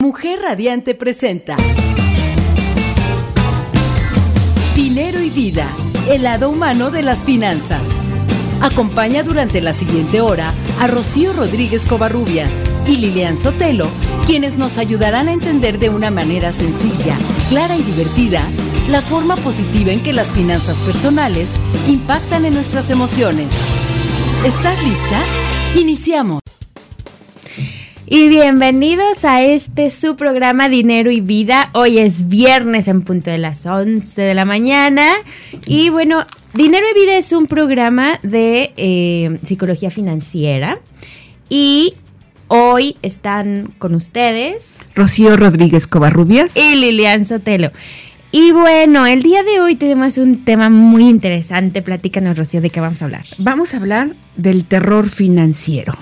Mujer Radiante presenta Dinero y Vida, el lado humano de las finanzas. Acompaña durante la siguiente hora a Rocío Rodríguez Covarrubias y Lilian Sotelo, quienes nos ayudarán a entender de una manera sencilla, clara y divertida la forma positiva en que las finanzas personales impactan en nuestras emociones. ¿Estás lista? Iniciamos. Y bienvenidos a este su programa Dinero y Vida. Hoy es viernes en punto de las 11 de la mañana. Y bueno, Dinero y Vida es un programa de eh, psicología financiera. Y hoy están con ustedes Rocío Rodríguez Covarrubias y Lilian Sotelo. Y bueno, el día de hoy tenemos un tema muy interesante. Platícanos, Rocío, de qué vamos a hablar. Vamos a hablar del terror financiero.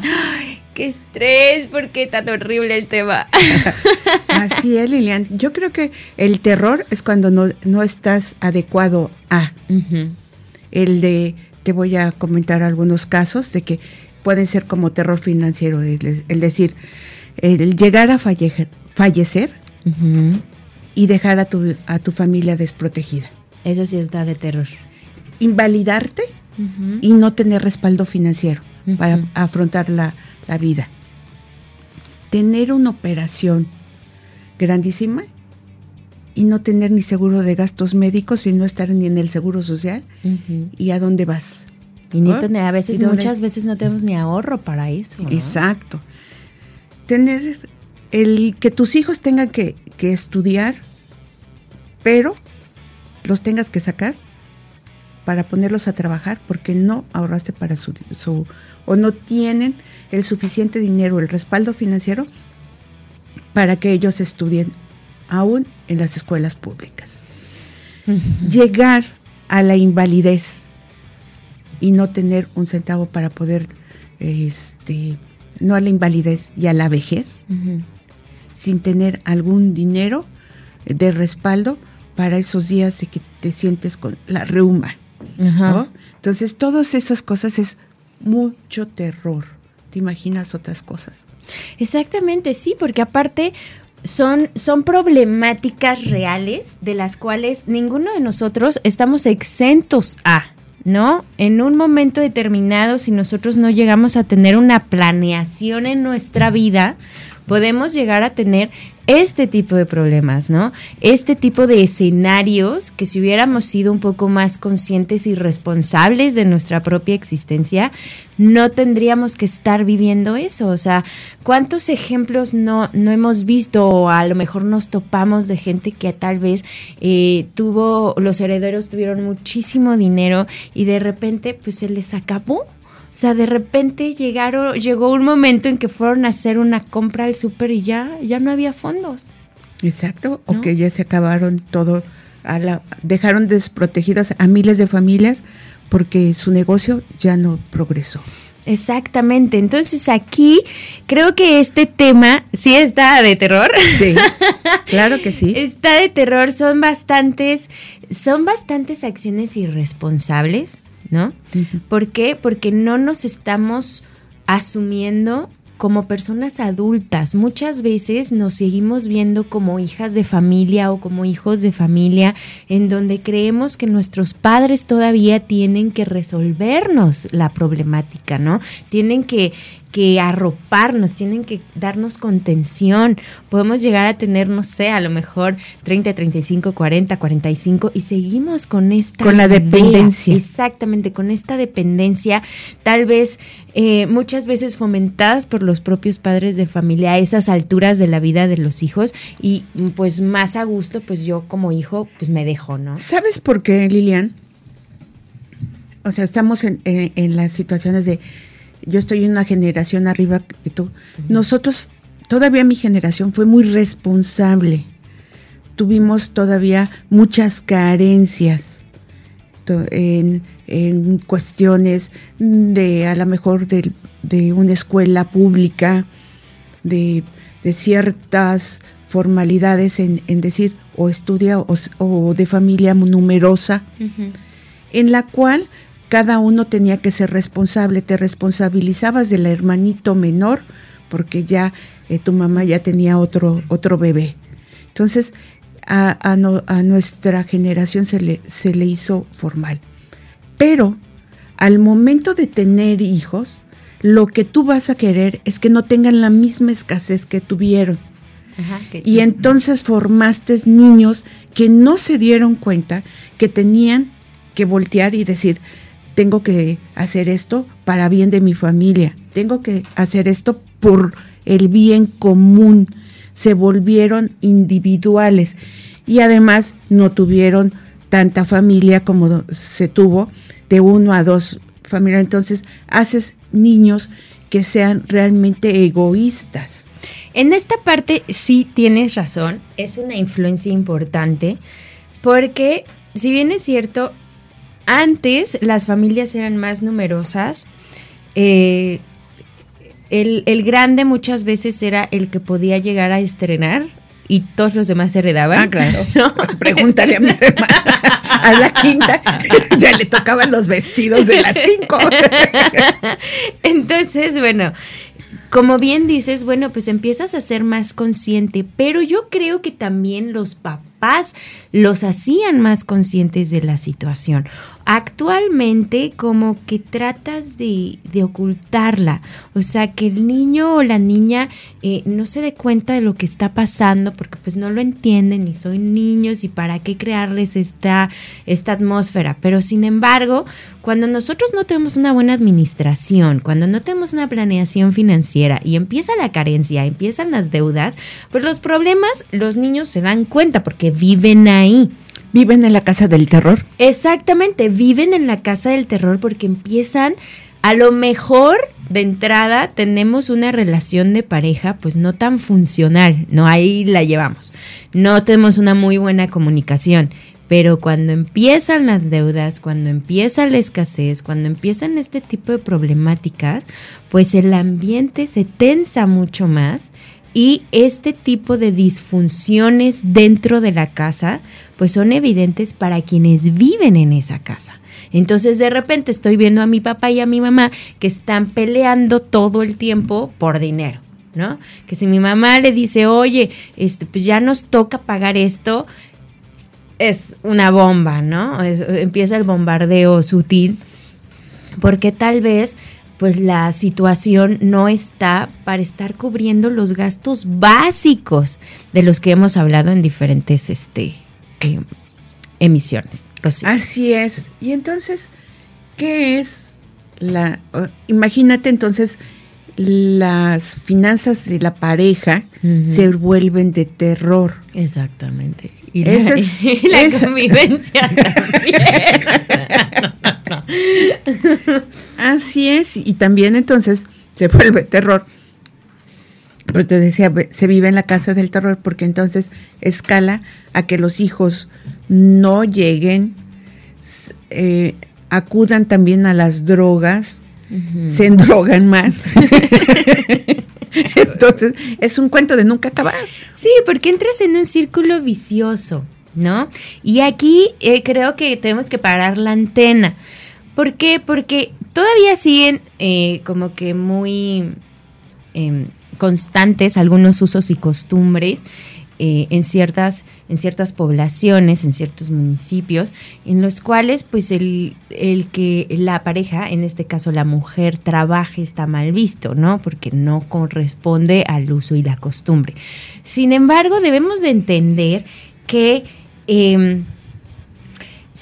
Qué estrés, ¿por qué tan horrible el tema? Así es, Lilian. Yo creo que el terror es cuando no, estás adecuado a. El de, te voy a comentar algunos casos de que pueden ser como terror financiero, el, decir, el llegar a fallecer y dejar a tu, a tu familia desprotegida. Eso sí está de terror. Invalidarte y no tener respaldo financiero para afrontar la, la vida. Tener una operación grandísima y no tener ni seguro de gastos médicos y no estar ni en el seguro social y a dónde vas. Y ni tener, a veces, muchas veces no tenemos ni ahorro para eso. Exacto. Tener el que tus hijos tengan que, que estudiar, pero los tengas que sacar para ponerlos a trabajar porque no ahorraste para su, su o no tienen el suficiente dinero, el respaldo financiero para que ellos estudien aún en las escuelas públicas. Llegar a la invalidez y no tener un centavo para poder, este, no a la invalidez y a la vejez, sin tener algún dinero de respaldo para esos días de que te sientes con la reuma. Entonces, todas esas cosas es mucho terror. ¿Te imaginas otras cosas? Exactamente, sí, porque aparte son, son problemáticas reales de las cuales ninguno de nosotros estamos exentos a. ¿no? En un momento determinado, si nosotros no llegamos a tener una planeación en nuestra vida, podemos llegar a tener este tipo de problemas, ¿no? Este tipo de escenarios que si hubiéramos sido un poco más conscientes y responsables de nuestra propia existencia, no tendríamos que estar viviendo eso. O sea, ¿cuántos ejemplos no, no hemos visto o a lo mejor nos topamos de gente que tal vez eh, tuvo, los herederos tuvieron muchísimo dinero y de repente pues se les acabó? O sea, de repente llegaron, llegó un momento en que fueron a hacer una compra al súper y ya, ya no había fondos. Exacto, o que ya se acabaron todo, a la, dejaron desprotegidas a miles de familias porque su negocio ya no progresó. Exactamente. Entonces aquí creo que este tema sí está de terror. Sí, claro que sí. está de terror. Son bastantes, son bastantes acciones irresponsables ¿no? ¿Por qué? Porque no nos estamos asumiendo como personas adultas. Muchas veces nos seguimos viendo como hijas de familia o como hijos de familia en donde creemos que nuestros padres todavía tienen que resolvernos la problemática, ¿no? Tienen que que arroparnos, tienen que darnos contención. Podemos llegar a tener, no sé, a lo mejor 30, 35, 40, 45 y seguimos con esta... Con la dependencia. Exactamente, con esta dependencia, tal vez eh, muchas veces fomentadas por los propios padres de familia a esas alturas de la vida de los hijos y pues más a gusto, pues yo como hijo, pues me dejo, ¿no? ¿Sabes por qué, Lilian? O sea, estamos en, en las situaciones de yo estoy en una generación arriba que tú. Nosotros, todavía mi generación fue muy responsable. Tuvimos todavía muchas carencias en, cuestiones de a lo mejor de, una escuela pública, de, ciertas formalidades en, decir o estudia o, de familia numerosa, en la cual cada uno tenía que ser responsable, te responsabilizabas del hermanito menor porque ya eh, tu mamá ya tenía otro, otro bebé. Entonces, a, a, nuestra generación se le, se le hizo formal. Pero al momento de tener hijos, lo que tú vas a querer es que no tengan la misma escasez que tuvieron. y entonces formaste niños que no se dieron cuenta que tenían que voltear y decir, tengo que hacer esto para bien de mi familia, tengo que hacer esto por el bien común. Se volvieron individuales y además no tuvieron tanta familia como se tuvo de uno a dos familias. Entonces haces niños que sean realmente egoístas. En esta parte sí tienes razón, es una influencia importante porque si bien es cierto, antes las familias eran más numerosas, eh, el, el, grande muchas veces era el que podía llegar a estrenar y todos los demás heredaban. Ah, claro. Pregúntale a mis hermanas. A la quinta ya le tocaban los vestidos de las cinco. Entonces, bueno, como bien dices, bueno, pues empiezas a ser más consciente, pero yo creo que también los papás los hacían más conscientes de la situación actualmente como que tratas de, ocultarla, o sea, que el niño o la niña eh, no se dé cuenta de lo que está pasando porque pues no lo entienden y son niños y para qué crearles esta, esta atmósfera, pero sin embargo, cuando nosotros no tenemos una buena administración, cuando no tenemos una planeación financiera y empieza la carencia, empiezan las deudas, pues los problemas los niños se dan cuenta porque viven ahí. ¿Viven en la casa del terror? Exactamente, viven en la casa del terror porque empiezan, a lo mejor de entrada tenemos una relación de pareja pues no tan funcional, no ahí la llevamos, no tenemos una muy buena comunicación, pero cuando empiezan las deudas, cuando empieza la escasez, cuando empiezan este tipo de problemáticas, pues el ambiente se tensa mucho más y este tipo de disfunciones dentro de la casa pues son evidentes para quienes viven en esa casa. Entonces de repente estoy viendo a mi papá y a mi mamá que están peleando todo el tiempo por dinero. ¿no? Que si mi mamá le dice, oye, este, pues ya nos toca pagar esto, es una bomba, ¿no? empieza el bombardeo sutil, porque tal vez pues la situación no está para estar cubriendo los gastos básicos de los que hemos hablado en diferentes este, eh, emisiones. Así es. Y entonces, ¿qué es la... imagínate entonces las finanzas de la pareja se vuelven de terror. Exactamente. Y Eso la, es, y la convivencia Así es. Y también entonces se vuelve terror pero te decía, se vive en la casa del terror porque entonces escala a que los hijos no lleguen, eh, acudan también a las drogas, se endrogan más. entonces es un cuento de nunca acabar. Sí, porque entras en un círculo vicioso, ¿no? Y aquí eh, creo que tenemos que parar la antena. ¿Por qué? Porque todavía siguen eh, como que muy em, constantes algunos usos y costumbres eh, en, ciertas, en ciertas poblaciones, en ciertos municipios, en los cuales pues el, el, que la pareja, en este caso la mujer, trabaje está mal visto, ¿no? Porque no corresponde al uso y la costumbre. Sin embargo, debemos de entender que...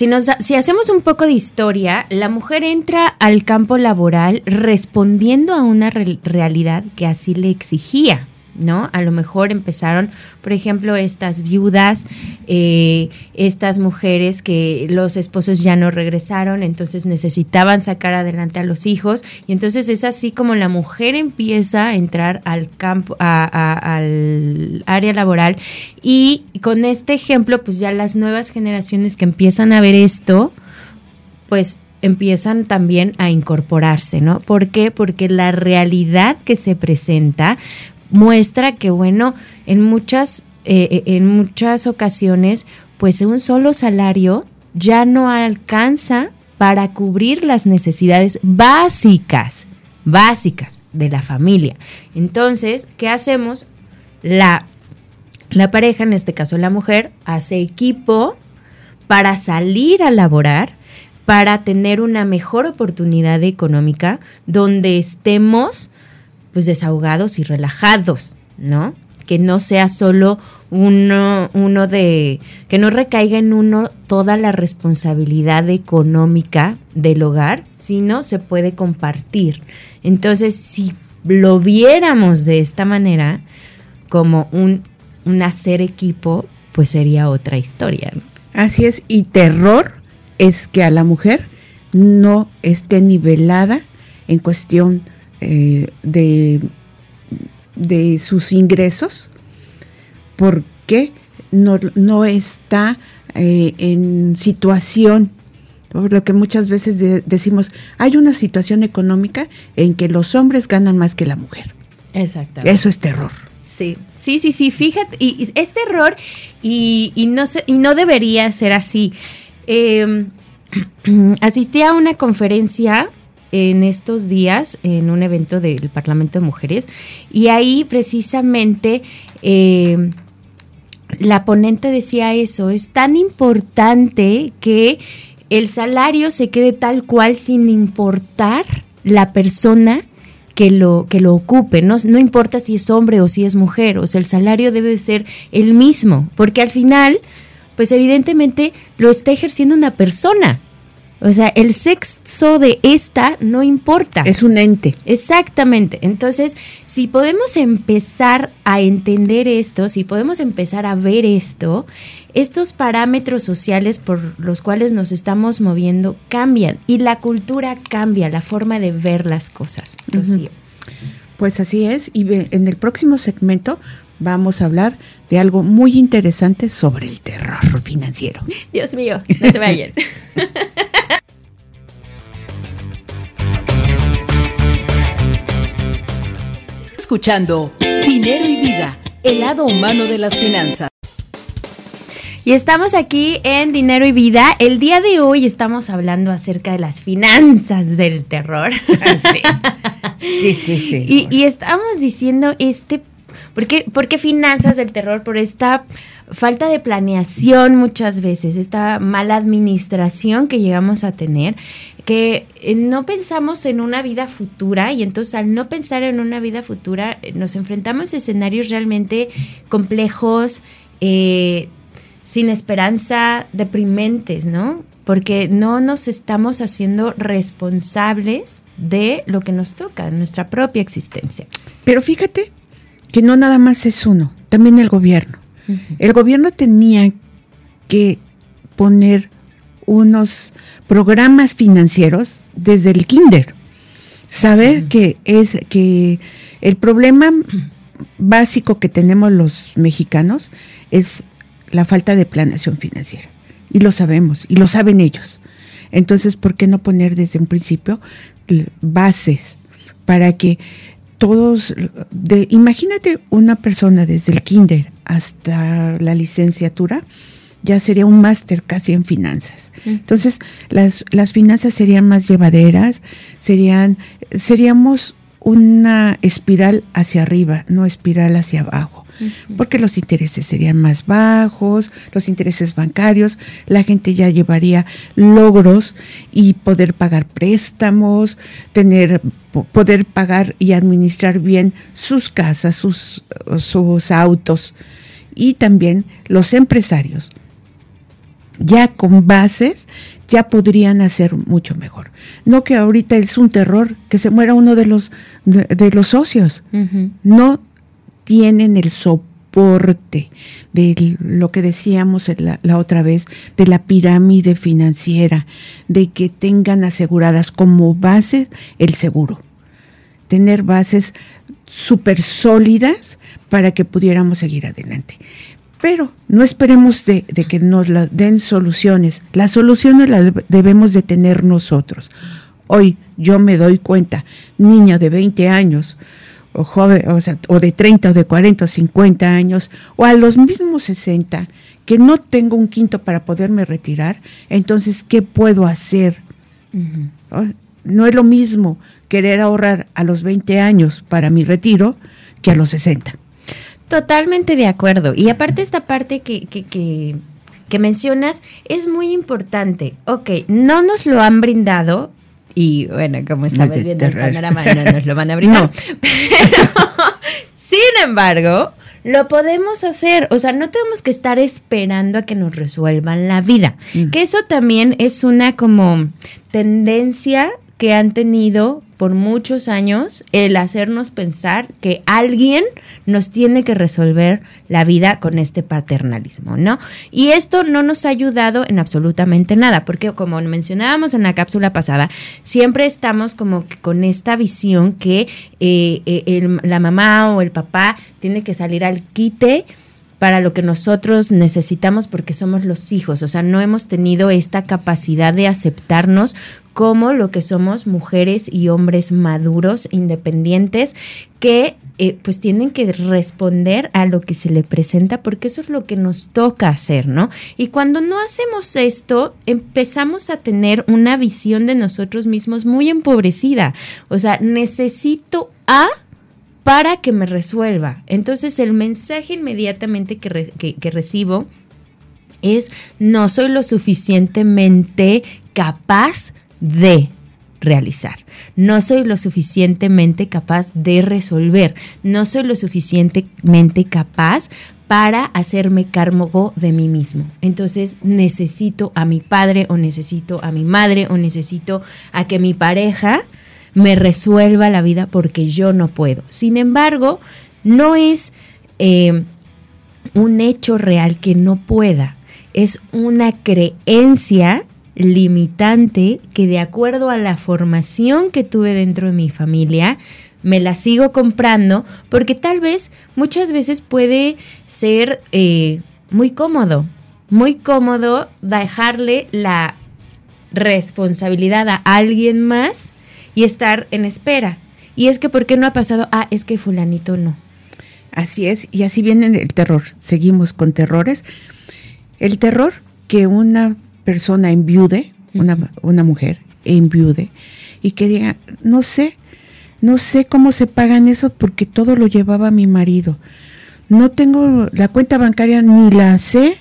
Nos, si hacemos un poco de historia, la mujer entra al campo laboral respondiendo a una realidad que así le exigía. ¿No? A lo mejor empezaron, por ejemplo, estas viudas, eh, estas mujeres que los esposos ya no regresaron, entonces necesitaban sacar adelante a los hijos, y entonces es así como la mujer empieza a entrar al campo, al área laboral, y con este ejemplo, pues ya las nuevas generaciones que empiezan a ver esto, pues empiezan también a incorporarse, ¿no? ¿Por qué? Porque la realidad que se presenta, muestra que, bueno, en muchas, eh, eh, en muchas ocasiones, pues un solo salario ya no alcanza para cubrir las necesidades básicas, básicas de la familia. Entonces, ¿qué hacemos? La, la pareja, en este caso la mujer, hace equipo para salir a laborar, para tener una mejor oportunidad económica donde estemos pues desahogados y relajados, ¿no? Que no sea solo uno, uno de, que no recaiga en uno toda la responsabilidad económica del hogar, sino se puede compartir. Entonces, si lo viéramos de esta manera, como un, un hacer equipo, pues sería otra historia. ¿no? Así es, y terror es que a la mujer no esté nivelada en cuestión eh, de, de sus ingresos, porque no, no está eh, en situación, lo que muchas veces de, decimos, hay una situación económica en que los hombres ganan más que la mujer. Exactamente. Eso es terror. Sí, sí, sí, sí, fíjate, y, y es terror y, y, no, se, y no debería ser así. Eh, asistí a una conferencia en estos días en un evento del Parlamento de Mujeres y ahí precisamente eh, la ponente decía eso, es tan importante que el salario se quede tal cual sin importar la persona que lo, que lo ocupe, no, no importa si es hombre o si es mujer, o sea, el salario debe ser el mismo, porque al final, pues evidentemente lo está ejerciendo una persona. O sea, el sexo de esta no importa. Es un ente. Exactamente. Entonces, si podemos empezar a entender esto, si podemos empezar a ver esto, estos parámetros sociales por los cuales nos estamos moviendo cambian y la cultura cambia, la forma de ver las cosas. Rocío. Pues así es. Y en el próximo segmento vamos a hablar de algo muy interesante sobre el terror financiero. Dios mío, no se vayan. Escuchando Dinero y Vida, el lado humano de las finanzas. Y estamos aquí en Dinero y Vida. El día de hoy estamos hablando acerca de las finanzas del terror. Sí, sí, sí. sí. Y, y estamos diciendo este ¿Por qué, ¿Por qué, finanzas del terror? Por esta falta de planeación muchas veces, esta mala administración que llegamos a tener, que no pensamos en una vida futura y entonces al no pensar en una vida futura nos enfrentamos a escenarios realmente complejos, eh, sin esperanza, deprimentes, ¿no? Porque no nos estamos haciendo responsables de lo que nos toca, nuestra propia existencia. Pero fíjate que no nada más es uno, también el gobierno. Uh -huh. El gobierno tenía que poner unos programas financieros desde el kinder. Saber uh -huh. que es que el problema básico que tenemos los mexicanos es la falta de planeación financiera. Y lo sabemos, y lo saben ellos. Entonces, ¿por qué no poner desde un principio bases para que todos, de, imagínate una persona desde el kinder hasta la licenciatura, ya sería un máster casi en finanzas. Entonces, las, las finanzas serían más llevaderas, serían, seríamos una espiral hacia arriba, no espiral hacia abajo. Porque los intereses serían más bajos, los intereses bancarios, la gente ya llevaría logros y poder pagar préstamos, tener poder pagar y administrar bien sus casas, sus, sus autos y también los empresarios ya con bases ya podrían hacer mucho mejor. No que ahorita es un terror que se muera uno de los de, de los socios. Uh -huh. No tienen el soporte de lo que decíamos la, otra vez, de la pirámide financiera, de que tengan aseguradas como base el seguro. Tener bases súper sólidas para que pudiéramos seguir adelante. Pero no esperemos de, que nos den soluciones. Las soluciones las debemos de tener nosotros. Hoy yo me doy cuenta, niño de 20 años, o joven, o, sea, o de 30 o de 40 o 50 años, o a los mismos 60, que no tengo un quinto para poderme retirar, entonces, ¿qué puedo hacer? Uh -huh. ¿No? no es lo mismo querer ahorrar a los 20 años para mi retiro que a los 60. Totalmente de acuerdo. Y aparte esta parte que, que, que, que mencionas es muy importante. Ok, no nos lo han brindado, y bueno, como estamos viendo el panorama, no nos lo van a brindar. Pero, sin embargo, lo podemos hacer. O sea, no tenemos que estar esperando a que nos resuelvan la vida. Mm. Que eso también es una como tendencia que han tenido por muchos años el hacernos pensar que alguien nos tiene que resolver la vida con este paternalismo, ¿no? Y esto no nos ha ayudado en absolutamente nada, porque como mencionábamos en la cápsula pasada, siempre estamos como que con esta visión que eh, eh, la mamá o el papá tiene que salir al quite para lo que nosotros necesitamos porque somos los hijos, o sea, no hemos tenido esta capacidad de aceptarnos como lo que somos mujeres y hombres maduros, independientes, que eh, pues tienen que responder a lo que se le presenta porque eso es lo que nos toca hacer, ¿no? Y cuando no hacemos esto, empezamos a tener una visión de nosotros mismos muy empobrecida, o sea, necesito a para que me resuelva. Entonces el mensaje inmediatamente que, re- que- que recibo es no soy lo suficientemente capaz de realizar. No soy lo suficientemente capaz de resolver. No soy lo suficientemente capaz para hacerme cargo de mí mismo. Entonces necesito a mi padre o necesito a mi madre o necesito a que mi pareja me resuelva la vida porque yo no puedo. Sin embargo, no es eh, un hecho real que no pueda, es una creencia limitante que de acuerdo a la formación que tuve dentro de mi familia, me la sigo comprando porque tal vez muchas veces puede ser eh, muy cómodo, muy cómodo dejarle la responsabilidad a alguien más y estar en espera. Y es que, ¿por qué no ha pasado? Ah, es que fulanito no. Así es, y así viene el terror. Seguimos con terrores. El terror que una persona enviude, una, una mujer enviude, y que diga, no sé, no sé cómo se pagan eso porque todo lo llevaba mi marido. No tengo la cuenta bancaria ni la sé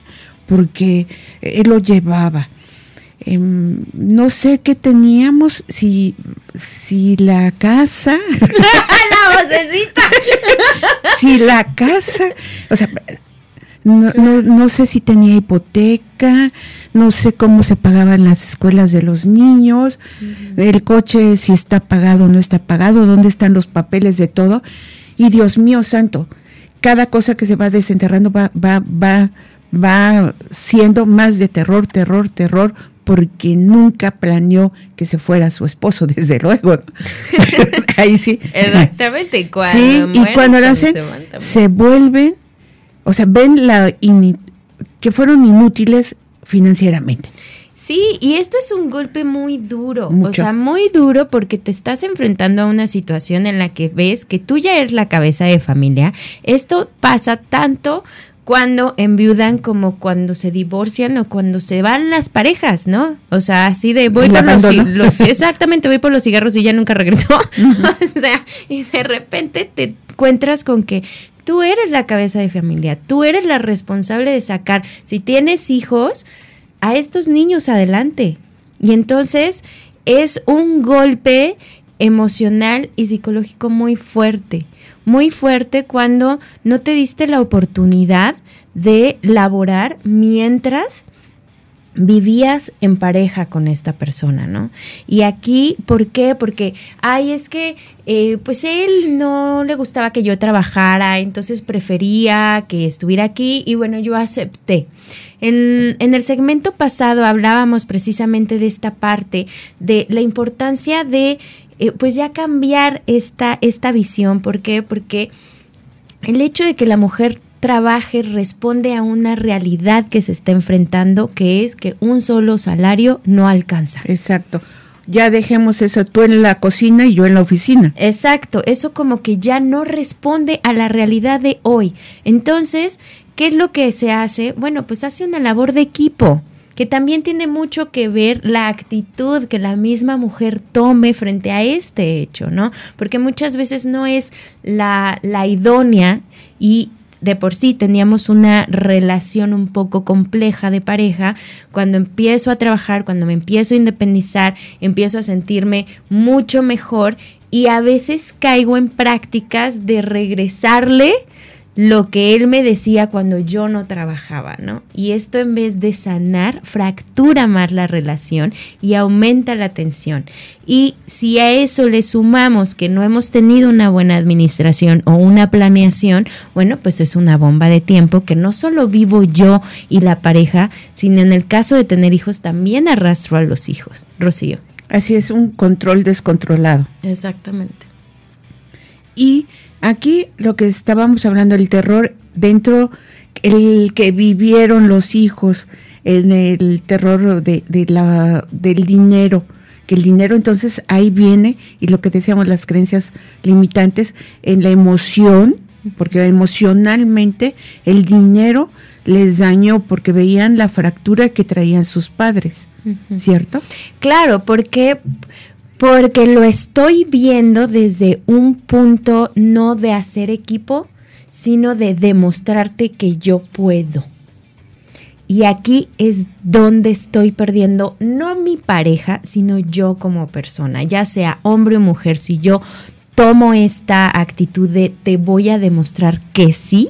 porque él lo llevaba. Em, no sé qué teníamos, si, si la casa, ¡La vocecita! si la casa, o sea, no, no, no sé si tenía hipoteca, no sé cómo se pagaban las escuelas de los niños, el coche si está pagado o no está pagado, dónde están los papeles de todo. Y Dios mío santo, cada cosa que se va desenterrando va, va, va, va siendo más de terror, terror, terror, porque nunca planeó que se fuera su esposo, desde luego. Ahí sí. Exactamente. Cuando sí, y cuando lo hacen, se se vuelven, o sea, ven la que fueron inútiles financieramente. Sí, y esto es un golpe muy duro, o sea, muy duro porque te estás enfrentando a una situación en la que ves que tú ya eres la cabeza de familia. Esto pasa tanto cuando enviudan como cuando se divorcian o cuando se van las parejas, ¿no? O sea, así de voy por los, los- exactamente, voy por los cigarros y ya nunca regresó. o sea, y de repente te encuentras con que tú eres la cabeza de familia, tú eres la responsable de sacar, si tienes hijos, a estos niños adelante. Y entonces es un golpe emocional y psicológico muy fuerte, muy fuerte cuando no te diste la oportunidad de laborar mientras vivías en pareja con esta persona, ¿no? Y aquí, ¿por qué? Porque, ay, es que, eh, pues él no le gustaba que yo trabajara, entonces prefería que estuviera aquí y bueno, yo acepté. En, en el segmento pasado hablábamos precisamente de esta parte, de la importancia de, eh, pues ya cambiar esta, esta visión. ¿Por qué? Porque el hecho de que la mujer trabaje responde a una realidad que se está enfrentando, que es que un solo salario no alcanza. Exacto. Ya dejemos eso, tú en la cocina y yo en la oficina. Exacto, eso como que ya no responde a la realidad de hoy. Entonces, ¿qué es lo que se hace? Bueno, pues hace una labor de equipo. Que también tiene mucho que ver la actitud que la misma mujer tome frente a este hecho, ¿no? Porque muchas veces no es la, la idónea y de por sí teníamos una relación un poco compleja de pareja, cuando empiezo a trabajar, cuando me empiezo a independizar, empiezo a sentirme mucho mejor y a veces caigo en prácticas de regresarle lo que él me decía cuando yo no trabajaba, ¿no? Y esto en vez de sanar, fractura más la relación y aumenta la tensión. Y si a eso le sumamos que no hemos tenido una buena administración o una planeación, bueno, pues es una bomba de tiempo que no solo vivo yo y la pareja, sino en el caso de tener hijos también arrastro a los hijos. Rocío. Así es, un control descontrolado. Exactamente. Y Aquí lo que estábamos hablando, el terror dentro, el que vivieron los hijos en el terror de, la, del dinero, que el dinero entonces ahí viene, y lo que decíamos, las creencias limitantes, en la emoción, porque emocionalmente el dinero les dañó porque veían la fractura que traían sus padres, ¿cierto? Claro, porque porque lo estoy viendo desde un punto no de hacer equipo, sino de demostrarte que yo puedo. Y aquí es donde estoy perdiendo no mi pareja, sino yo como persona, ya sea hombre o mujer, si yo tomo esta actitud de te voy a demostrar que sí,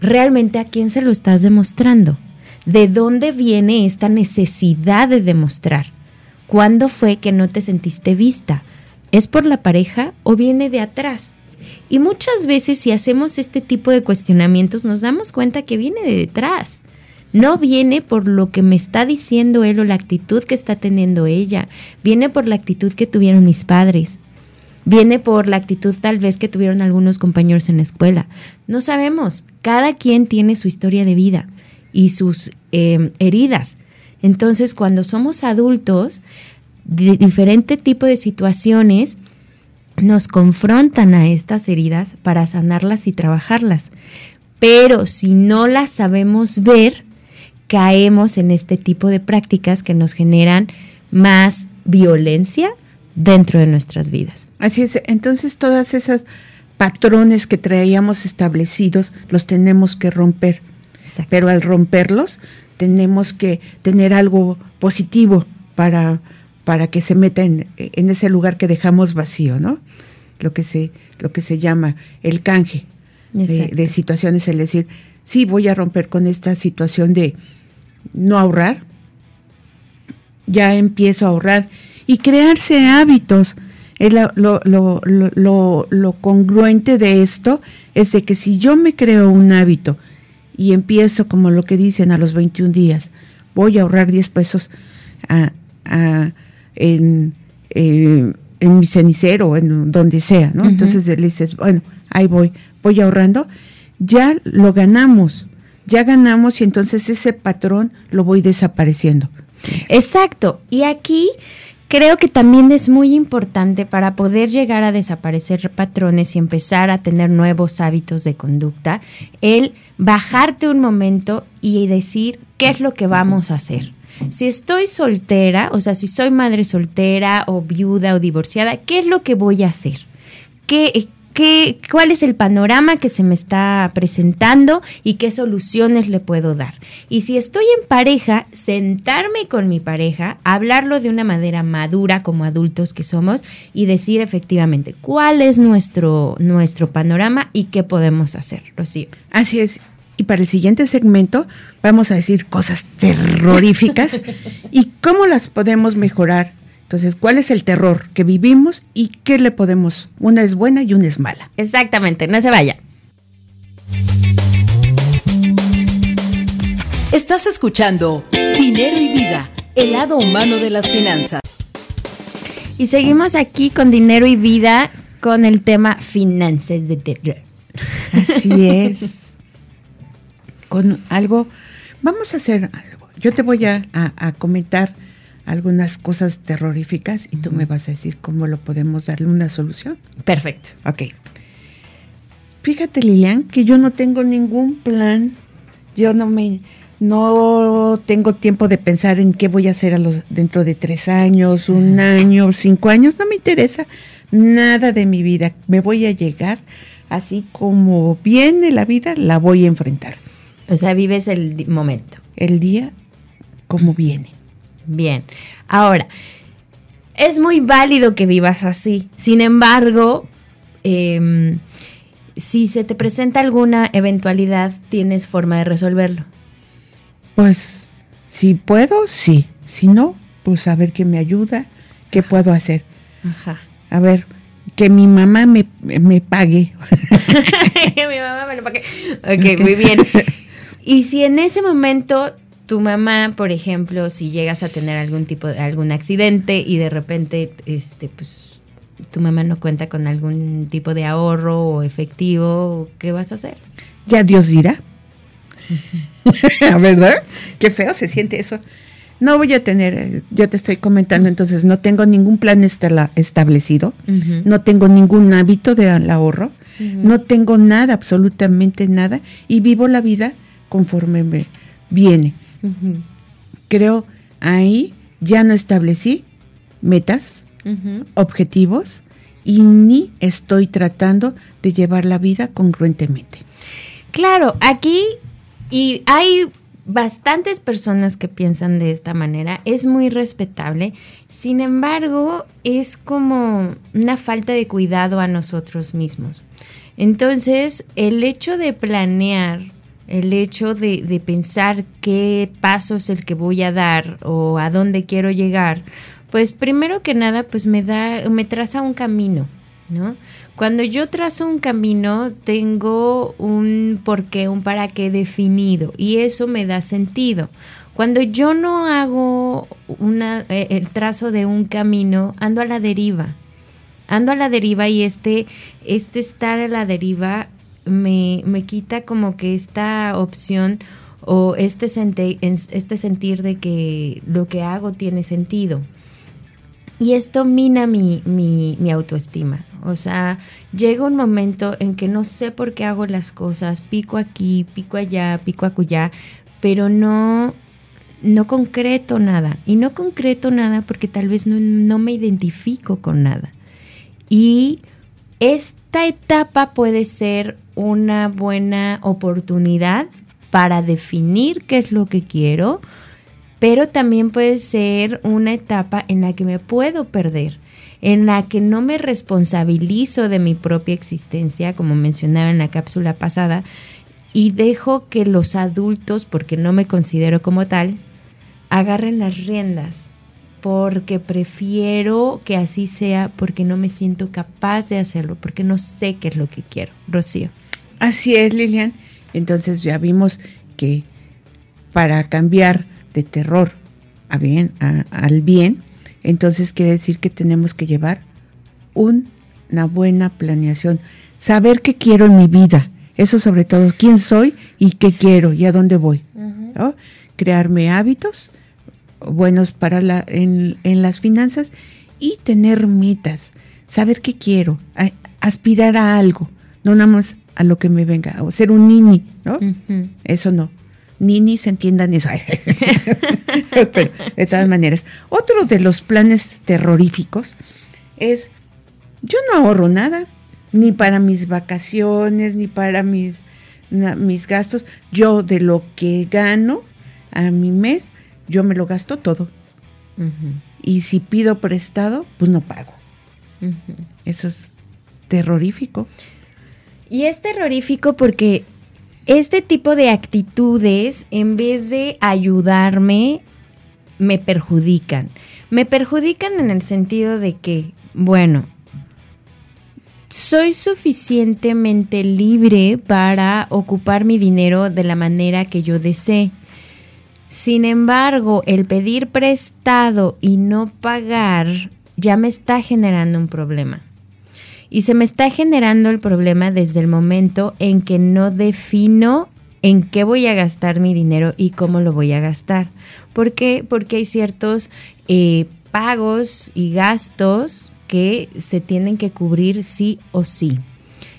realmente a quién se lo estás demostrando. ¿De dónde viene esta necesidad de demostrar? ¿Cuándo fue que no te sentiste vista? ¿Es por la pareja o viene de atrás? Y muchas veces si hacemos este tipo de cuestionamientos nos damos cuenta que viene de detrás. No viene por lo que me está diciendo él o la actitud que está teniendo ella. Viene por la actitud que tuvieron mis padres. Viene por la actitud tal vez que tuvieron algunos compañeros en la escuela. No sabemos. Cada quien tiene su historia de vida y sus eh, heridas. Entonces, cuando somos adultos, de diferente tipo de situaciones nos confrontan a estas heridas para sanarlas y trabajarlas. Pero si no las sabemos ver, caemos en este tipo de prácticas que nos generan más violencia dentro de nuestras vidas. Así es, entonces todas esas patrones que traíamos establecidos los tenemos que romper. Pero al romperlos tenemos que tener algo positivo para, para que se meta en, ese lugar que dejamos vacío, ¿no? Lo que se, lo que se llama el canje de, situaciones, es decir, sí voy a romper con esta situación de no ahorrar, ya empiezo a ahorrar y crearse hábitos. Lo, lo, lo, lo, congruente de esto es de que si yo me creo un hábito y empiezo como lo que dicen a los 21 días, voy a ahorrar 10 pesos en, eh, en, mi cenicero, en donde sea, ¿no? Entonces le dices, bueno, ahí voy, voy ahorrando, ya lo ganamos, ya ganamos y entonces ese patrón lo voy desapareciendo. Exacto, y aquí Creo que también es muy importante para poder llegar a desaparecer patrones y empezar a tener nuevos hábitos de conducta, el bajarte un momento y decir qué es lo que vamos a hacer. Si estoy soltera, o sea, si soy madre soltera o viuda o divorciada, ¿qué es lo que voy a hacer? ¿Qué, qué, cuál es el panorama que se me está presentando y qué soluciones le puedo dar. Y si estoy en pareja, sentarme con mi pareja, hablarlo de una manera madura como adultos que somos y decir efectivamente cuál es nuestro, nuestro panorama y qué podemos hacer, Rocío. Así es. Y para el siguiente segmento vamos a decir cosas terroríficas y cómo las podemos mejorar entonces, ¿cuál es el terror que vivimos y qué le podemos? Una es buena y una es mala. Exactamente, no se vaya. Estás escuchando Dinero y Vida, el lado humano de las finanzas. Y seguimos aquí con Dinero y Vida con el tema finanzas de terror. Así es. con algo, vamos a hacer algo. Yo te voy a comentar algunas cosas terroríficas y tú me vas a decir cómo lo podemos darle una solución. Perfecto. Ok. Fíjate, Lilian, que yo no tengo ningún plan. Yo no me, no tengo tiempo de pensar en qué voy a hacer a los, dentro de tres años, un año, cinco años, no me interesa nada de mi vida. Me voy a llegar así como viene la vida, la voy a enfrentar. O sea, vives el momento. El día como viene. Bien. Ahora, es muy válido que vivas así. Sin embargo, em, si se te presenta alguna eventualidad, tienes forma de resolverlo. Pues, si puedo, sí. Si no, pues a ver qué me ayuda, qué puedo hacer. Ajá. A ver, que mi mamá me, me pague. mi mamá me lo pague. Ok, muy bien. Y si en ese momento tu mamá, por ejemplo, si llegas a tener algún tipo de algún accidente y de repente este pues tu mamá no cuenta con algún tipo de ahorro o efectivo, ¿qué vas a hacer? Ya Dios dirá. ¿Verdad? Qué feo se siente eso. No voy a tener, eh, yo te estoy comentando, entonces no tengo ningún plan establecido, no tengo ningún hábito de ahorro, no tengo nada, absolutamente nada, y vivo la vida conforme me viene. Creo ahí ya no establecí metas, objetivos y ni estoy tratando de llevar la vida congruentemente. Claro, aquí y hay bastantes personas que piensan de esta manera, es muy respetable, sin embargo es como una falta de cuidado a nosotros mismos. Entonces, el hecho de planear el hecho de, pensar qué paso es el que voy a dar o a dónde quiero llegar, pues primero que nada, pues me da, me traza un camino, ¿no? Cuando yo trazo un camino, tengo un porqué, un para qué definido y eso me da sentido. Cuando yo no hago una, eh, el trazo de un camino, ando a la deriva. Ando a la deriva y este, este estar a la deriva me, me quita como que esta opción o este, este sentir de que lo que hago tiene sentido. Y esto mina mi, mi, mi, autoestima. O sea, llega un momento en que no sé por qué hago las cosas, pico aquí, pico allá, pico acullá, pero no, no concreto nada. Y no concreto nada porque tal vez no, no me identifico con nada. Y esta etapa puede ser una buena oportunidad para definir qué es lo que quiero, pero también puede ser una etapa en la que me puedo perder, en la que no me responsabilizo de mi propia existencia, como mencionaba en la cápsula pasada, y dejo que los adultos, porque no me considero como tal, agarren las riendas porque prefiero que así sea, porque no me siento capaz de hacerlo, porque no sé qué es lo que quiero. Rocío. Así es, Lilian. Entonces ya vimos que para cambiar de terror a bien, al bien, entonces quiere decir que tenemos que llevar una buena planeación, saber qué quiero en mi vida, eso sobre todo, quién soy y qué quiero y a dónde voy. Crearme hábitos, buenos para la, en, las finanzas y tener metas, saber qué quiero, aspirar a algo, no nada más a lo que me venga, o ser un nini, ¿no? Eso no. Nini se entiendan eso. Pero, de todas maneras, otro de los planes terroríficos es, yo no ahorro nada, ni para mis vacaciones, ni para mis, mis gastos. Yo de lo que gano a mi mes, yo me lo gasto todo. Y si pido prestado, pues no pago. Eso es terrorífico. Y es terrorífico porque este tipo de actitudes, en vez de ayudarme, me perjudican. Me perjudican en el sentido de que, bueno, soy suficientemente libre para ocupar mi dinero de la manera que yo desee. Sin embargo, el pedir prestado y no pagar ya me está generando un problema. Y se me está generando el problema desde el momento en que no defino en qué voy a gastar mi dinero y cómo lo voy a gastar. ¿Por qué? Porque hay ciertos eh, pagos y gastos que se tienen que cubrir sí o sí.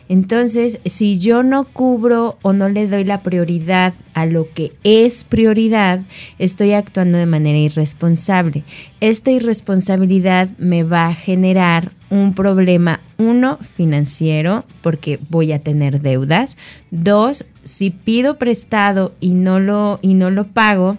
Entonces, si yo no cubro o no le doy la prioridad a lo que es prioridad, estoy actuando de manera irresponsable. Esta irresponsabilidad me va a generar un problema, uno, financiero, porque voy a tener deudas. Dos, si pido prestado y no lo, y no lo pago,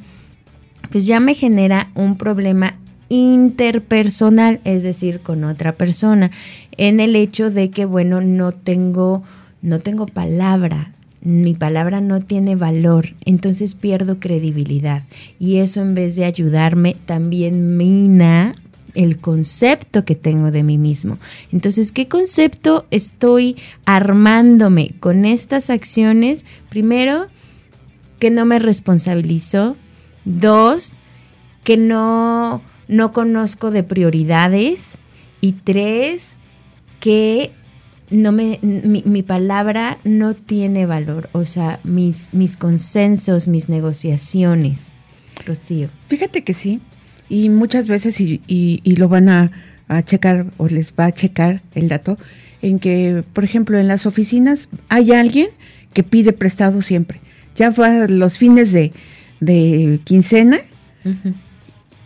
pues ya me genera un problema interpersonal, es decir, con otra persona, en el hecho de que, bueno, no tengo, no tengo palabra, mi palabra no tiene valor, entonces pierdo credibilidad. Y eso en vez de ayudarme, también mina el concepto que tengo de mí mismo. Entonces, ¿qué concepto estoy armándome con estas acciones? Primero, que no me responsabilizo. Dos, que no no conozco de prioridades y tres, que no me, mi, palabra no tiene valor, o sea, mis, mis consensos, mis negociaciones. Rocío. Fíjate que sí, y muchas veces, y, y, lo van a, a, checar o les va a checar el dato, en que, por ejemplo, en las oficinas hay alguien que pide prestado siempre. Ya fue los fines de, de quincena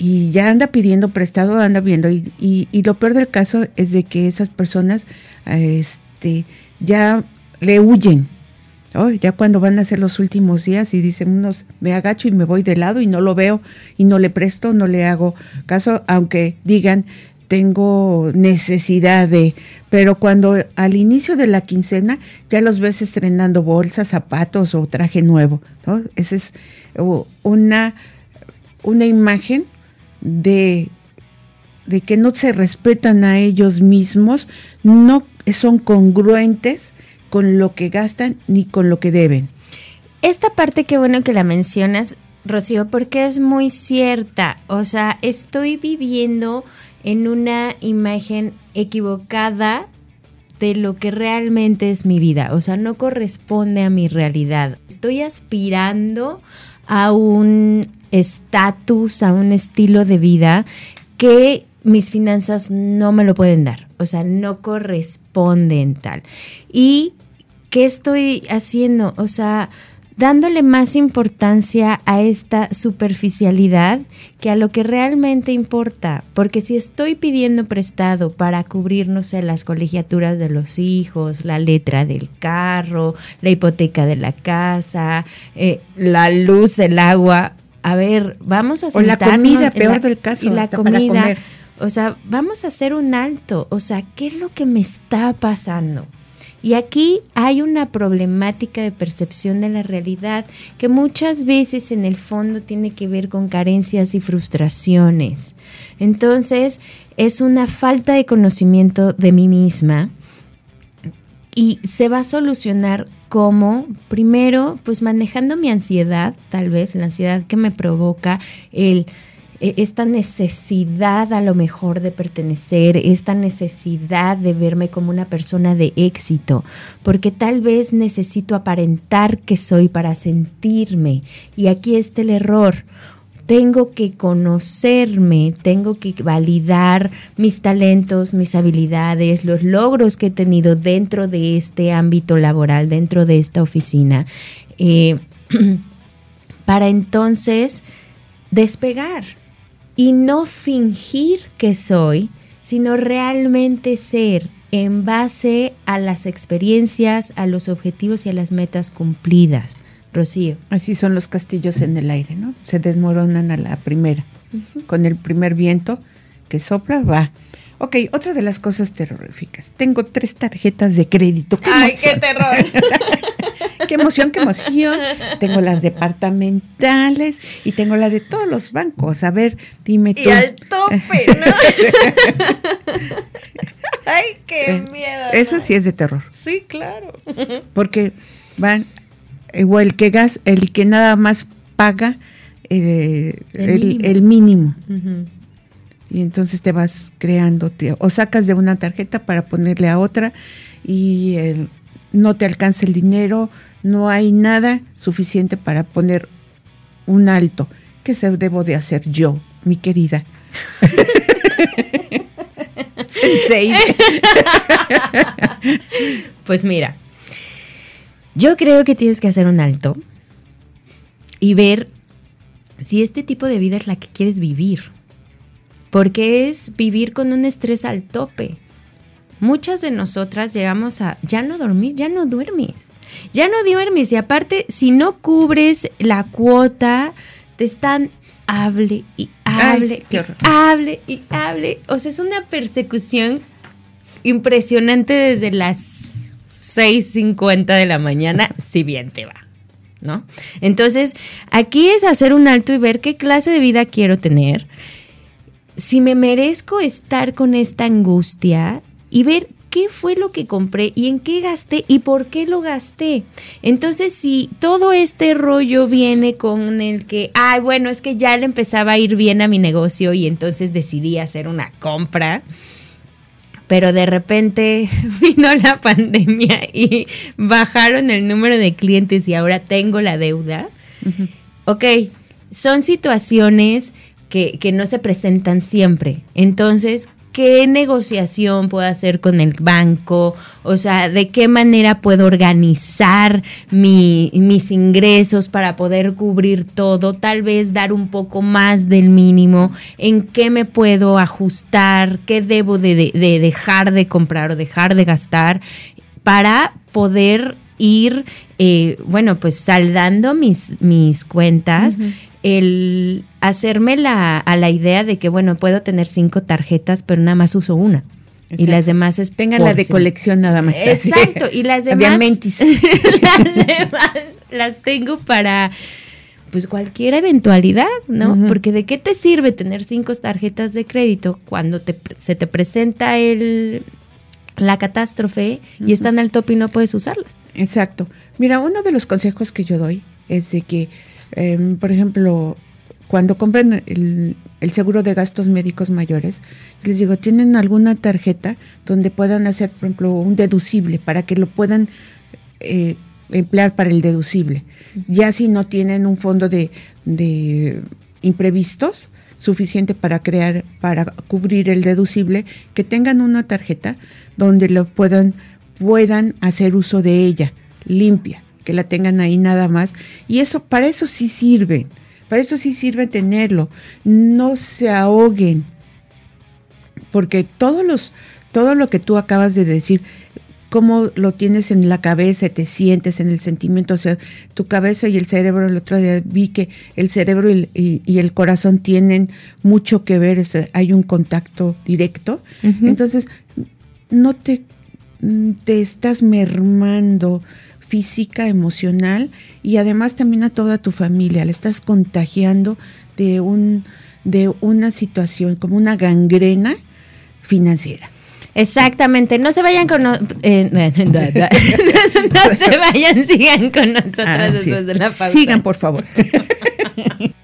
y ya anda pidiendo prestado, anda viendo. Y, y, lo peor del caso es de que esas personas este, ya le huyen. Ya cuando van a ser los últimos días y dicen unos, me agacho y me voy de lado y no lo veo y no le presto, no le hago caso, aunque digan, tengo necesidad de, pero cuando al inicio de la quincena ya los ves estrenando bolsas, zapatos o traje nuevo, ¿no? Esa es una, una imagen de, de que no se respetan a ellos mismos, no son congruentes con lo que gastan ni con lo que deben. Esta parte qué bueno que la mencionas, Rocío, porque es muy cierta. O sea, estoy viviendo en una imagen equivocada de lo que realmente es mi vida. O sea, no corresponde a mi realidad. Estoy aspirando a un estatus, a un estilo de vida que mis finanzas no me lo pueden dar, o sea, no corresponden tal. ¿Y qué estoy haciendo? O sea, dándole más importancia a esta superficialidad que a lo que realmente importa. Porque si estoy pidiendo prestado para cubrir, no sé, las colegiaturas de los hijos, la letra del carro, la hipoteca de la casa, eh, la luz, el agua, a ver, vamos a sentarnos. O la comida, peor del caso, y la comida. O sea, vamos a hacer un alto. O sea, ¿qué es lo que me está pasando? Y aquí hay una problemática de percepción de la realidad que muchas veces en el fondo tiene que ver con carencias y frustraciones. Entonces, es una falta de conocimiento de mí misma y se va a solucionar como, primero, pues manejando mi ansiedad, tal vez, la ansiedad que me provoca el esta necesidad a lo mejor de pertenecer, esta necesidad de verme como una persona de éxito, porque tal vez necesito aparentar que soy para sentirme. Y aquí está el error tengo que conocerme, tengo que validar mis talentos, mis habilidades, los logros que he tenido dentro de este ámbito laboral, dentro de esta oficina, eh, para entonces despegar y no fingir que soy, sino realmente ser en base a las experiencias, a los objetivos y a las metas cumplidas. Rocío. Así son los castillos en el aire, ¿no? Se desmoronan a la primera. Con el primer viento que sopla, va. Ok, otra de las cosas terroríficas. Tengo tres tarjetas de crédito. ¡Qué ¡Ay, qué terror! ¡Qué emoción, qué emoción! Tengo las departamentales y tengo la de todos los bancos. A ver, dime tú. Y al tope, ¿no? ¡Ay, qué eh, miedo! Eso sí es de terror. Sí, claro. Porque van o el que gas, el que nada más paga eh, el, mínimo. Y entonces te vas creando, o sacas de una tarjeta para ponerle a otra y no te alcanza el dinero, no hay nada suficiente para poner un alto. ¿Qué se debo de hacer yo, mi querida? sensei. pues mira, yo creo que tienes que hacer un alto y ver si este tipo de vida es la que quieres vivir. Porque es vivir con un estrés al tope. Muchas de nosotras llegamos a ya no dormir, ya no duermes. Ya no duermes y aparte si no cubres la cuota te están hable y hable y hable y hable. O sea, es una persecución impresionante desde las 6.50 de la mañana, si bien te va. ¿No? Entonces, aquí es hacer un alto y ver qué clase de vida quiero tener, si me merezco estar con esta angustia y ver qué fue lo que compré y en qué gasté y por qué lo gasté. Entonces, si todo este rollo viene con el que, ay, bueno, es que ya le empezaba a ir bien a mi negocio y entonces decidí hacer una compra, pero de repente vino la pandemia y bajaron el número de clientes y ahora tengo la deuda. Ok, son situaciones que, no se presentan siempre. Entonces, qué negociación puedo hacer con el banco, o sea, de qué manera puedo organizar mis ingresos para poder cubrir todo, tal vez dar un poco más del mínimo, en qué me puedo ajustar, qué debo de, dejar de comprar o dejar de gastar para poder ir, eh, bueno, pues saldando mis, mis cuentas el hacerme la, a la idea de que, bueno, puedo tener cinco tarjetas, pero nada más uso una. Y las demás es Tengan la de colección nada más. Exacto. Y las demás. las demás las tengo para pues cualquier eventualidad, ¿no? Porque de qué te sirve tener cinco tarjetas de crédito cuando te, se te presenta el la catástrofe y están al tope y no puedes usarlas. Exacto. Mira, uno de los consejos que yo doy es de que Em, por ejemplo, cuando compren el, seguro de gastos médicos mayores, les digo, ¿tienen alguna tarjeta donde puedan hacer, por ejemplo, un deducible para que lo puedan eh, emplear para el deducible? Ya si no tienen un fondo de, de imprevistos suficiente para crear, para cubrir el deducible, que tengan una tarjeta donde lo puedan, puedan hacer uso de ella, limpia que la tengan ahí nada más. Y eso, para eso sí sirve, para eso sí sirve tenerlo. No se ahoguen, porque todos los, todo lo que tú acabas de decir, cómo lo tienes en la cabeza, te sientes en el sentimiento, o sea, tu cabeza y el cerebro, el otro día vi que el cerebro y, el corazón tienen mucho que ver, hay un contacto directo, entonces no te, te estás mermando física, emocional y además también a toda tu familia. Le estás contagiando de, un, de una situación como una gangrena financiera. Exactamente, no se vayan con eh, no, se vayan, sigan con nosotros después de la pausa. Sigan, por favor.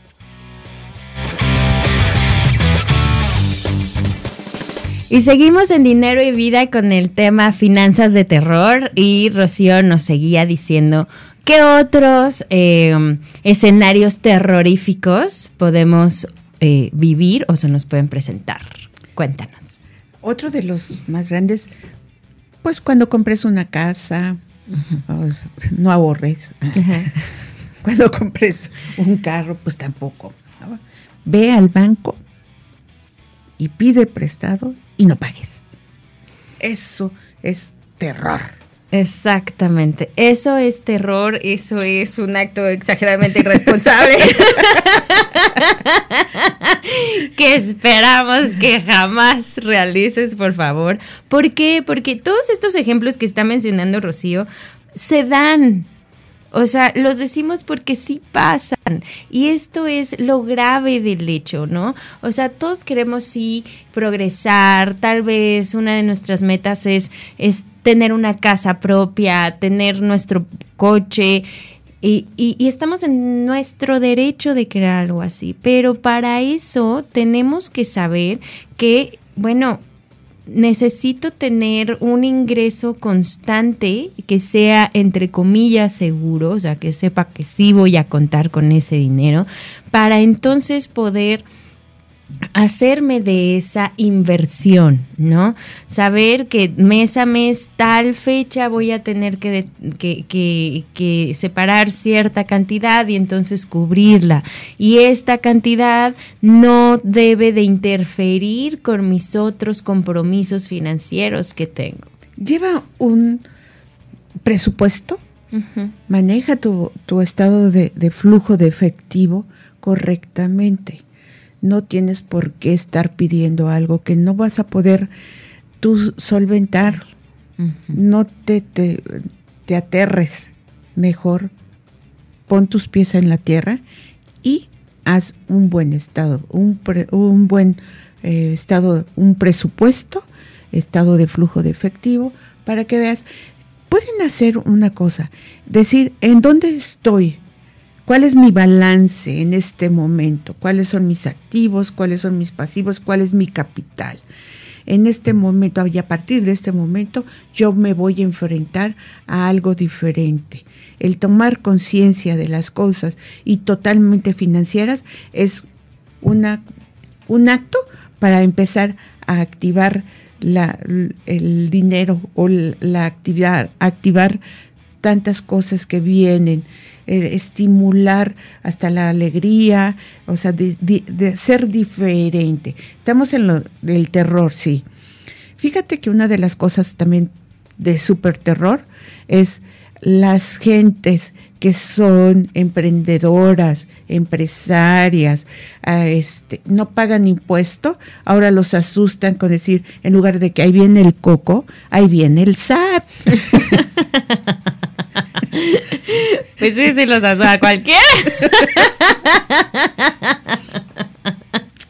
Y seguimos en Dinero y Vida con el tema finanzas de terror y Rocío nos seguía diciendo qué otros em, escenarios terroríficos podemos eh, vivir o se nos pueden presentar. Cuéntanos. Otro de los más grandes, pues cuando compres una casa, no ahorres. Cuando compres un carro, pues tampoco. Ve al banco y pide prestado y no pagues. Eso es terror. Exactamente, eso es terror, eso es un acto exageradamente irresponsable que esperamos que jamás realices, por favor. ¿Por qué? Porque todos estos ejemplos que está mencionando Rocío se dan o sea, los decimos porque sí pasan. Y esto es lo grave del hecho, ¿no? O sea, todos queremos sí progresar. Tal vez una de nuestras metas es, es tener una casa propia, tener nuestro coche. Y, y, y, estamos en nuestro derecho de crear algo así. Pero para eso tenemos que saber que, bueno, necesito tener un ingreso constante que sea, entre comillas, seguro, o sea, que sepa que sí voy a contar con ese dinero, para entonces poder hacerme de esa inversión, ¿no? Saber que mes a mes, tal fecha voy a tener que, que, que, separar cierta cantidad y entonces cubrirla. Y esta cantidad no debe de interferir con mis otros compromisos financieros que tengo. Lleva un presupuesto, maneja tu, estado de, de flujo de efectivo correctamente no tienes por qué estar pidiendo algo que no vas a poder tú solventar. No te, te, aterres. Mejor pon tus pies en la tierra y haz un buen estado, un, un buen eh, estado, un presupuesto, estado de flujo de efectivo, para que veas, pueden hacer una cosa, decir, ¿en dónde estoy? ¿Cuál es mi balance en este momento? ¿Cuáles son mis activos? ¿Cuáles son mis pasivos? ¿Cuál es mi capital? En este momento y a partir de este momento yo me voy a enfrentar a algo diferente. El tomar conciencia de las cosas y totalmente financieras es una, un acto para empezar a activar la, el dinero o la actividad, activar tantas cosas que vienen eh, estimular hasta la alegría, o sea, de, ser diferente. Estamos en lo del terror, sí. Fíjate que una de las cosas también de súper terror es las gentes que son emprendedoras, empresarias, este, no pagan impuesto, ahora los asustan con decir, en lugar de que ahí viene el coco, ahí viene el SAT. pues sí, sí los asusta cualquiera.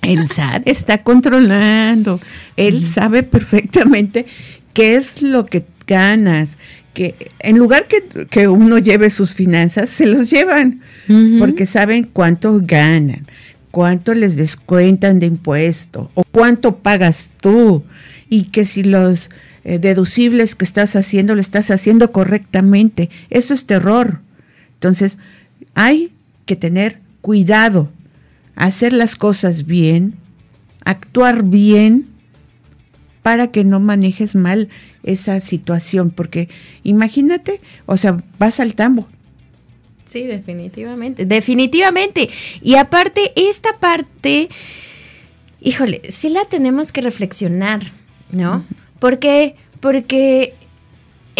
El SAT está controlando, él sabe perfectamente qué es lo que ganas, que en lugar que, uno lleve sus finanzas, se los llevan, porque saben cuánto ganan, cuánto les descuentan de impuesto o cuánto pagas tú y que si los eh, deducibles que estás haciendo lo estás haciendo correctamente. Eso es terror. Entonces, hay que tener cuidado, hacer las cosas bien, actuar bien para que no manejes mal esa situación, porque imagínate, o sea, vas al tambo. Sí, definitivamente, definitivamente. Y aparte, esta parte, híjole, sí la tenemos que reflexionar, ¿no? Porque, porque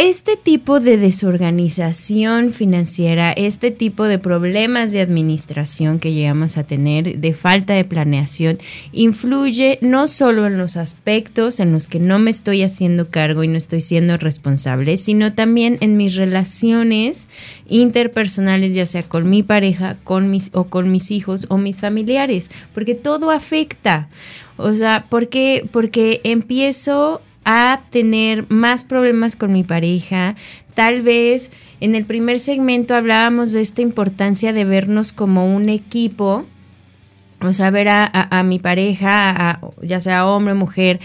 este tipo de desorganización financiera, este tipo de problemas de administración que llegamos a tener, de falta de planeación, influye no solo en los aspectos en los que no me estoy haciendo cargo y no estoy siendo responsable, sino también en mis relaciones interpersonales, ya sea con mi pareja, con mis o con mis hijos o mis familiares, porque todo afecta. O sea, porque porque empiezo a tener más problemas con mi pareja. Tal vez en el primer segmento hablábamos de esta importancia de vernos como un equipo, o sea, ver a, mi pareja, ya sea hombre o mujer,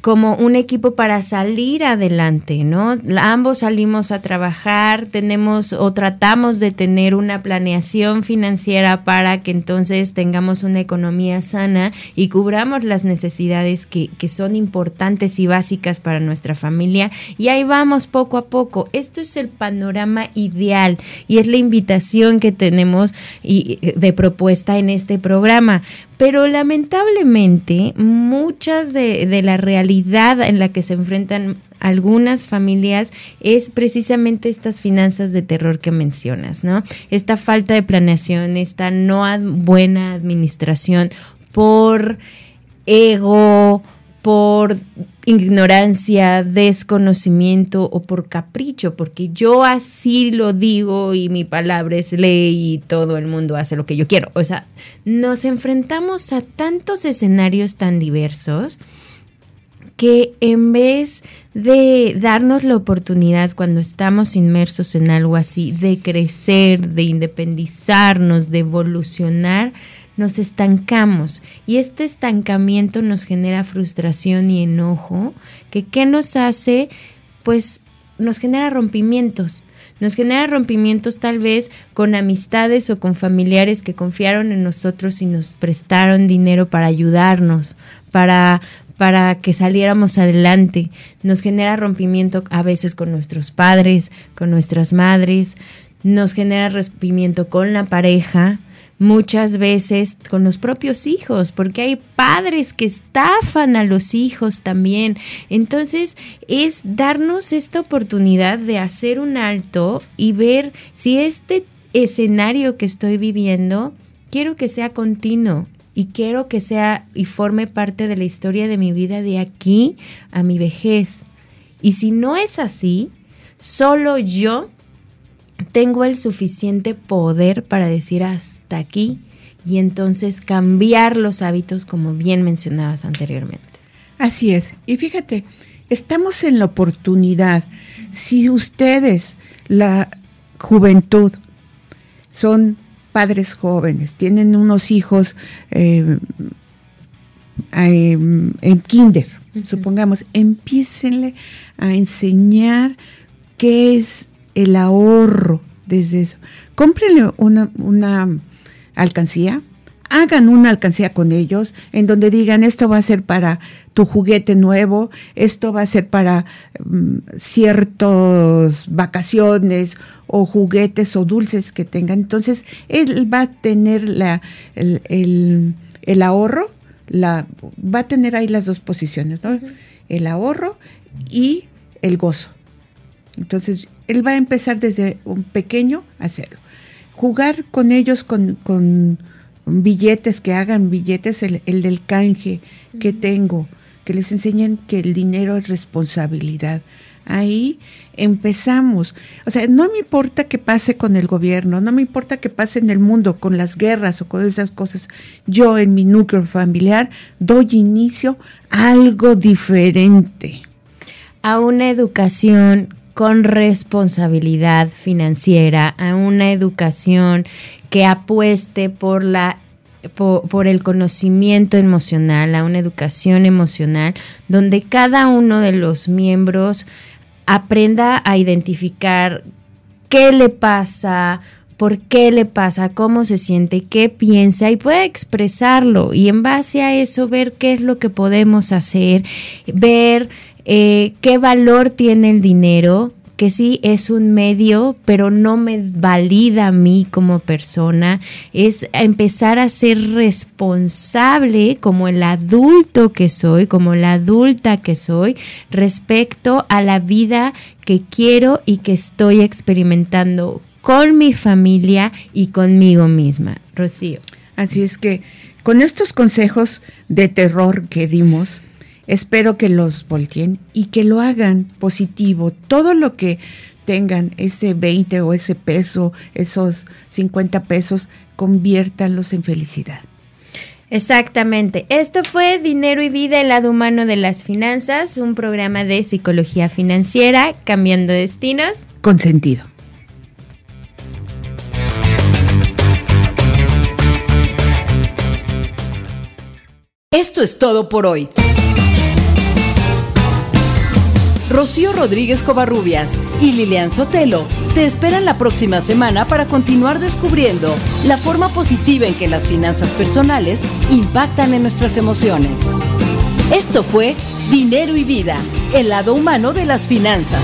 como un equipo para salir adelante, ¿no? Ambos salimos a trabajar, tenemos o tratamos de tener una planeación financiera para que entonces tengamos una economía sana y cubramos las necesidades que, que son importantes y básicas para nuestra familia. Y ahí vamos poco a poco. Esto es el panorama ideal y es la invitación que tenemos y, de propuesta en este programa. Pero lamentablemente muchas de, de, la realidad en la que se enfrentan algunas familias es precisamente estas finanzas de terror que mencionas, ¿no? Esta falta de planeación, esta no buena administración por ego, por ignorancia, desconocimiento o por capricho, porque yo así lo digo y mi palabra es ley y todo el mundo hace lo que yo quiero. O sea, nos enfrentamos a tantos escenarios tan diversos que en vez de darnos la oportunidad cuando estamos inmersos en algo así, de crecer, de independizarnos, de evolucionar, nos estancamos y este estancamiento nos genera frustración y enojo, que ¿qué nos hace? Pues nos genera rompimientos. Nos genera rompimientos tal vez con amistades o con familiares que confiaron en nosotros y nos prestaron dinero para ayudarnos, para para que saliéramos adelante. Nos genera rompimiento a veces con nuestros padres, con nuestras madres, nos genera rompimiento con la pareja, muchas veces con los propios hijos, porque hay padres que estafan a los hijos también. Entonces es darnos esta oportunidad de hacer un alto y ver si este escenario que estoy viviendo quiero que sea continuo y quiero que sea y forme parte de la historia de mi vida de aquí a mi vejez. Y si no es así, solo yo tengo el suficiente poder para decir hasta aquí y entonces cambiar los hábitos como bien mencionabas anteriormente. Así es. Y fíjate, estamos en la oportunidad. Si ustedes, la juventud, son padres jóvenes, tienen unos hijos eh, em, en kinder, supongamos, empiecenle a enseñar qué es el ahorro desde eso. Cómprenle una, una alcancía, hagan una alcancía con ellos en donde digan esto va a ser para tu juguete nuevo, esto va a ser para mm, ciertas vacaciones o juguetes o dulces que tengan. Entonces, él va a tener la, el, ahorro, la, va a tener ahí las dos posiciones, ¿no? El ahorro y el gozo. Entonces, él va a empezar desde un pequeño a hacerlo. Jugar con ellos con, billetes, que hagan billetes, el, del canje que tengo, que les enseñen que el dinero es responsabilidad. Ahí empezamos. O sea, no me importa que pase con el gobierno, no me importa que pase en el mundo con las guerras o con esas cosas. Yo en mi núcleo familiar doy inicio a algo diferente. A una educación con responsabilidad financiera, a una educación que apueste por la por, el conocimiento emocional, a una educación emocional, donde cada uno de los miembros aprenda a identificar qué le pasa, por qué le pasa, cómo se siente, qué piensa y pueda expresarlo. Y en base a eso ver qué es lo que podemos hacer, ver eh, qué valor tiene el dinero, que sí es un medio, pero no me valida a mí como persona, es empezar a ser responsable como el adulto que soy, como la adulta que soy, respecto a la vida que quiero y que estoy experimentando con mi familia y conmigo misma. Rocío. Así es que con estos consejos de terror que dimos, Espero que los volteen y que lo hagan positivo. Todo lo que tengan ese 20 o ese peso, esos 50 pesos, conviértanlos en felicidad. Exactamente. Esto fue Dinero y Vida, el lado humano de las finanzas, un programa de psicología financiera, cambiando destinos. Con sentido. Esto es todo por hoy. Rocío Rodríguez Covarrubias y Lilian Sotelo te esperan la próxima semana para continuar descubriendo la forma positiva en que las finanzas personales impactan en nuestras emociones. Esto fue Dinero y Vida, el lado humano de las finanzas.